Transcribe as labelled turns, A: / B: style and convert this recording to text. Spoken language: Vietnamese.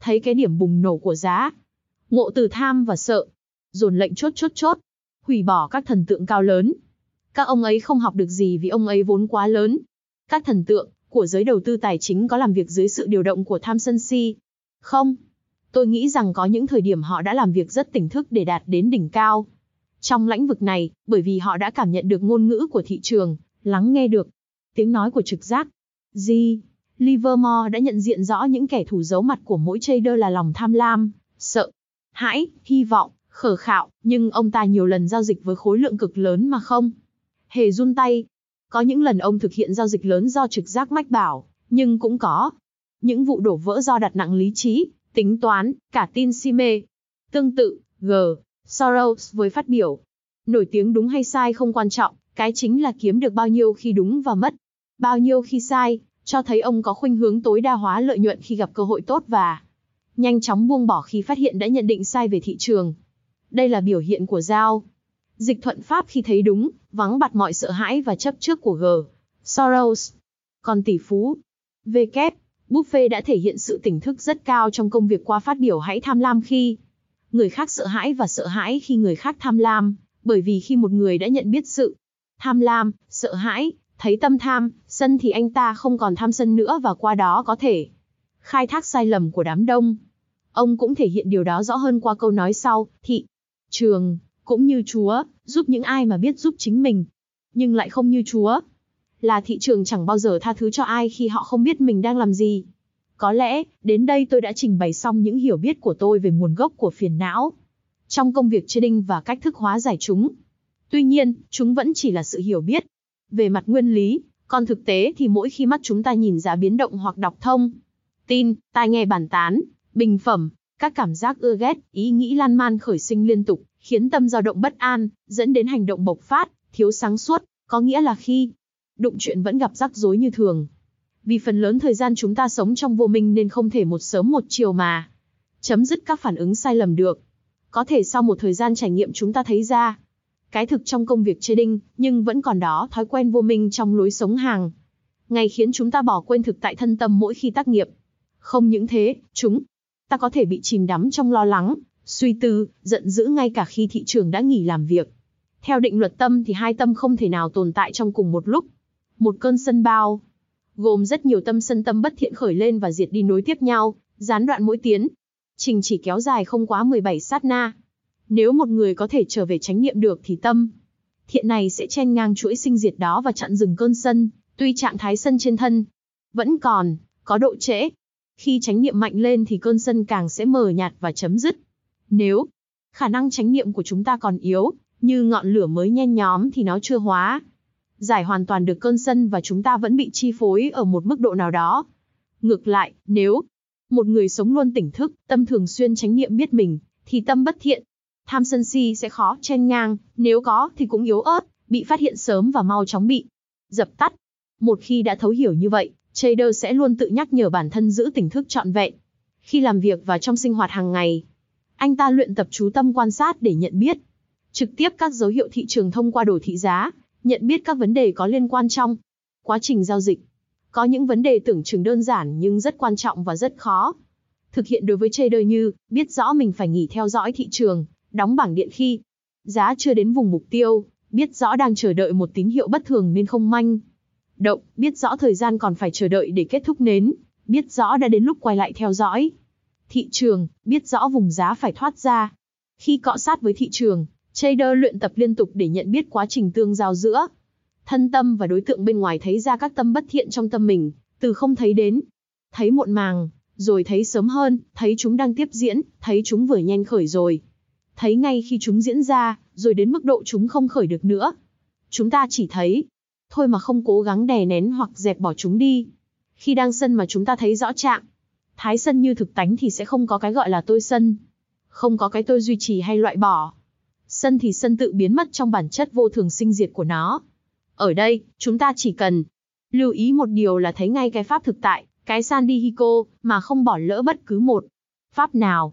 A: thấy cái điểm bùng nổ của giá. Ngộ từ tham và sợ, dồn lệnh chốt chốt chốt, hủy bỏ các thần tượng cao lớn. Các ông ấy không học được gì vì ông ấy vốn quá lớn. Các thần tượng của giới đầu tư tài chính có làm việc dưới sự điều động của tham sân si? Không. Tôi nghĩ rằng có những thời điểm họ đã làm việc rất tỉnh thức để đạt đến đỉnh cao. Trong lĩnh vực này, bởi vì họ đã cảm nhận được ngôn ngữ của thị trường, lắng nghe được tiếng nói của trực giác. Gì? Livermore đã nhận diện rõ những kẻ thù giấu mặt của mỗi trader là lòng tham lam, sợ, hãi, hy vọng, khờ khạo, nhưng ông ta nhiều lần giao dịch với khối lượng cực lớn mà không hề run tay. Có những lần ông thực hiện giao dịch lớn do trực giác mách bảo, nhưng cũng có những vụ đổ vỡ do đặt nặng lý trí, tính toán, cả tin si mê. Tương tự, G. Soros với phát biểu, nổi tiếng đúng hay sai không quan trọng, cái chính là kiếm được bao nhiêu khi đúng và mất, bao nhiêu khi sai, cho thấy ông có khuynh hướng tối đa hóa lợi nhuận khi gặp cơ hội tốt và nhanh chóng buông bỏ khi phát hiện đã nhận định sai về thị trường. Đây là biểu hiện của giao. Dịch thuận pháp khi thấy đúng, vắng bặt mọi sợ hãi và chấp trước của G. Soros. Còn tỷ phú. V. Kép. Buffet đã thể hiện sự tỉnh thức rất cao trong công việc qua phát biểu hãy tham lam khi người khác sợ hãi và sợ hãi khi người khác tham lam, bởi vì khi một người đã nhận biết sự tham lam, sợ hãi, thấy tâm tham, sân thì anh ta không còn tham sân nữa và qua đó có thể khai thác sai lầm của đám đông. Ông cũng thể hiện điều đó rõ hơn qua câu nói sau, thị trường, cũng như Chúa, giúp những ai mà biết giúp chính mình, nhưng lại không như Chúa. Là thị trường chẳng bao giờ tha thứ cho ai khi họ không biết mình đang làm gì. Có lẽ, đến đây tôi đã trình bày xong những hiểu biết của tôi về nguồn gốc của phiền não. Trong công việc trading và cách thức hóa giải chúng. Tuy nhiên, chúng vẫn chỉ là sự hiểu biết. Về mặt nguyên lý, còn thực tế thì mỗi khi mắt chúng ta nhìn ra biến động hoặc đọc thông, tin, tai nghe bàn tán, bình phẩm, các cảm giác ưa ghét, ý nghĩ lan man khởi sinh liên tục, khiến tâm dao động bất an, dẫn đến hành động bộc phát, thiếu sáng suốt, có nghĩa là khi đụng chuyện vẫn gặp rắc rối như thường. Vì phần lớn thời gian chúng ta sống trong vô minh nên không thể một sớm một chiều mà chấm dứt các phản ứng sai lầm được. Có thể sau một thời gian trải nghiệm chúng ta thấy ra cái thực trong công việc trading, nhưng vẫn còn đó thói quen vô minh trong lối sống hàng. Ngày khiến chúng ta bỏ quên thực tại thân tâm mỗi khi tác nghiệp. Không những thế, chúng ta có thể bị chìm đắm trong lo lắng, suy tư, giận dữ ngay cả khi thị trường đã nghỉ làm việc. Theo định luật tâm thì hai tâm không thể nào tồn tại trong cùng một lúc. Một cơn sân bao, gồm rất nhiều tâm sân tâm bất thiện khởi lên và diệt đi nối tiếp nhau, gián đoạn mỗi tiến. Trình chỉ kéo dài không quá 17 sát na. Nếu một người có thể trở về chánh niệm được thì tâm thiện này sẽ chen ngang chuỗi sinh diệt đó và chặn dừng cơn sân, tuy trạng thái sân trên thân vẫn còn, có độ trễ. Khi chánh niệm mạnh lên thì cơn sân càng sẽ mờ nhạt và chấm dứt. Nếu khả năng chánh niệm của chúng ta còn yếu, như ngọn lửa mới nhen nhóm thì nó chưa hóa. Giải hoàn toàn được cơn sân và chúng ta vẫn bị chi phối ở một mức độ nào đó. Ngược lại, nếu một người sống luôn tỉnh thức, tâm thường xuyên chánh niệm biết mình, thì tâm bất thiện, tham sân si sẽ khó chen ngang, nếu có thì cũng yếu ớt, bị phát hiện sớm và mau chóng bị dập tắt. Một khi đã thấu hiểu như vậy, trader sẽ luôn tự nhắc nhở bản thân giữ tỉnh thức trọn vẹn. Khi làm việc và trong sinh hoạt hàng ngày, anh ta luyện tập chú tâm quan sát để nhận biết trực tiếp các dấu hiệu thị trường thông qua đồ thị giá, nhận biết các vấn đề có liên quan trong quá trình giao dịch. Có những vấn đề tưởng chừng đơn giản nhưng rất quan trọng và rất khó. Thực hiện đối với trader như biết rõ mình phải nghỉ theo dõi thị trường, đóng bảng điện khi giá chưa đến vùng mục tiêu, biết rõ đang chờ đợi một tín hiệu bất thường nên không manh. Động, biết rõ thời gian còn phải chờ đợi để kết thúc nến, biết rõ đã đến lúc quay lại theo dõi. Thị trường, biết rõ vùng giá phải thoát ra. Khi cọ sát với thị trường, trader luyện tập liên tục để nhận biết quá trình tương giao giữa thân tâm và đối tượng bên ngoài thấy ra các tâm bất thiện trong tâm mình, từ không thấy đến, thấy muộn màng, rồi thấy sớm hơn, thấy chúng đang tiếp diễn, thấy chúng vừa nhanh khởi rồi, thấy ngay khi chúng diễn ra, rồi đến mức độ chúng không khởi được nữa. Chúng ta chỉ thấy, thôi mà không cố gắng đè nén hoặc dẹp bỏ chúng đi. Khi đang sân mà chúng ta thấy rõ trạng, Thái sân như thực tánh thì sẽ không có cái gọi là tôi sân. Không có cái tôi duy trì hay loại bỏ. Sân thì sân tự biến mất trong bản chất vô thường sinh diệt của nó. Ở đây, chúng ta chỉ cần lưu ý một điều là thấy ngay cái pháp thực tại, cái san đi hiko, mà không bỏ lỡ bất cứ một pháp nào.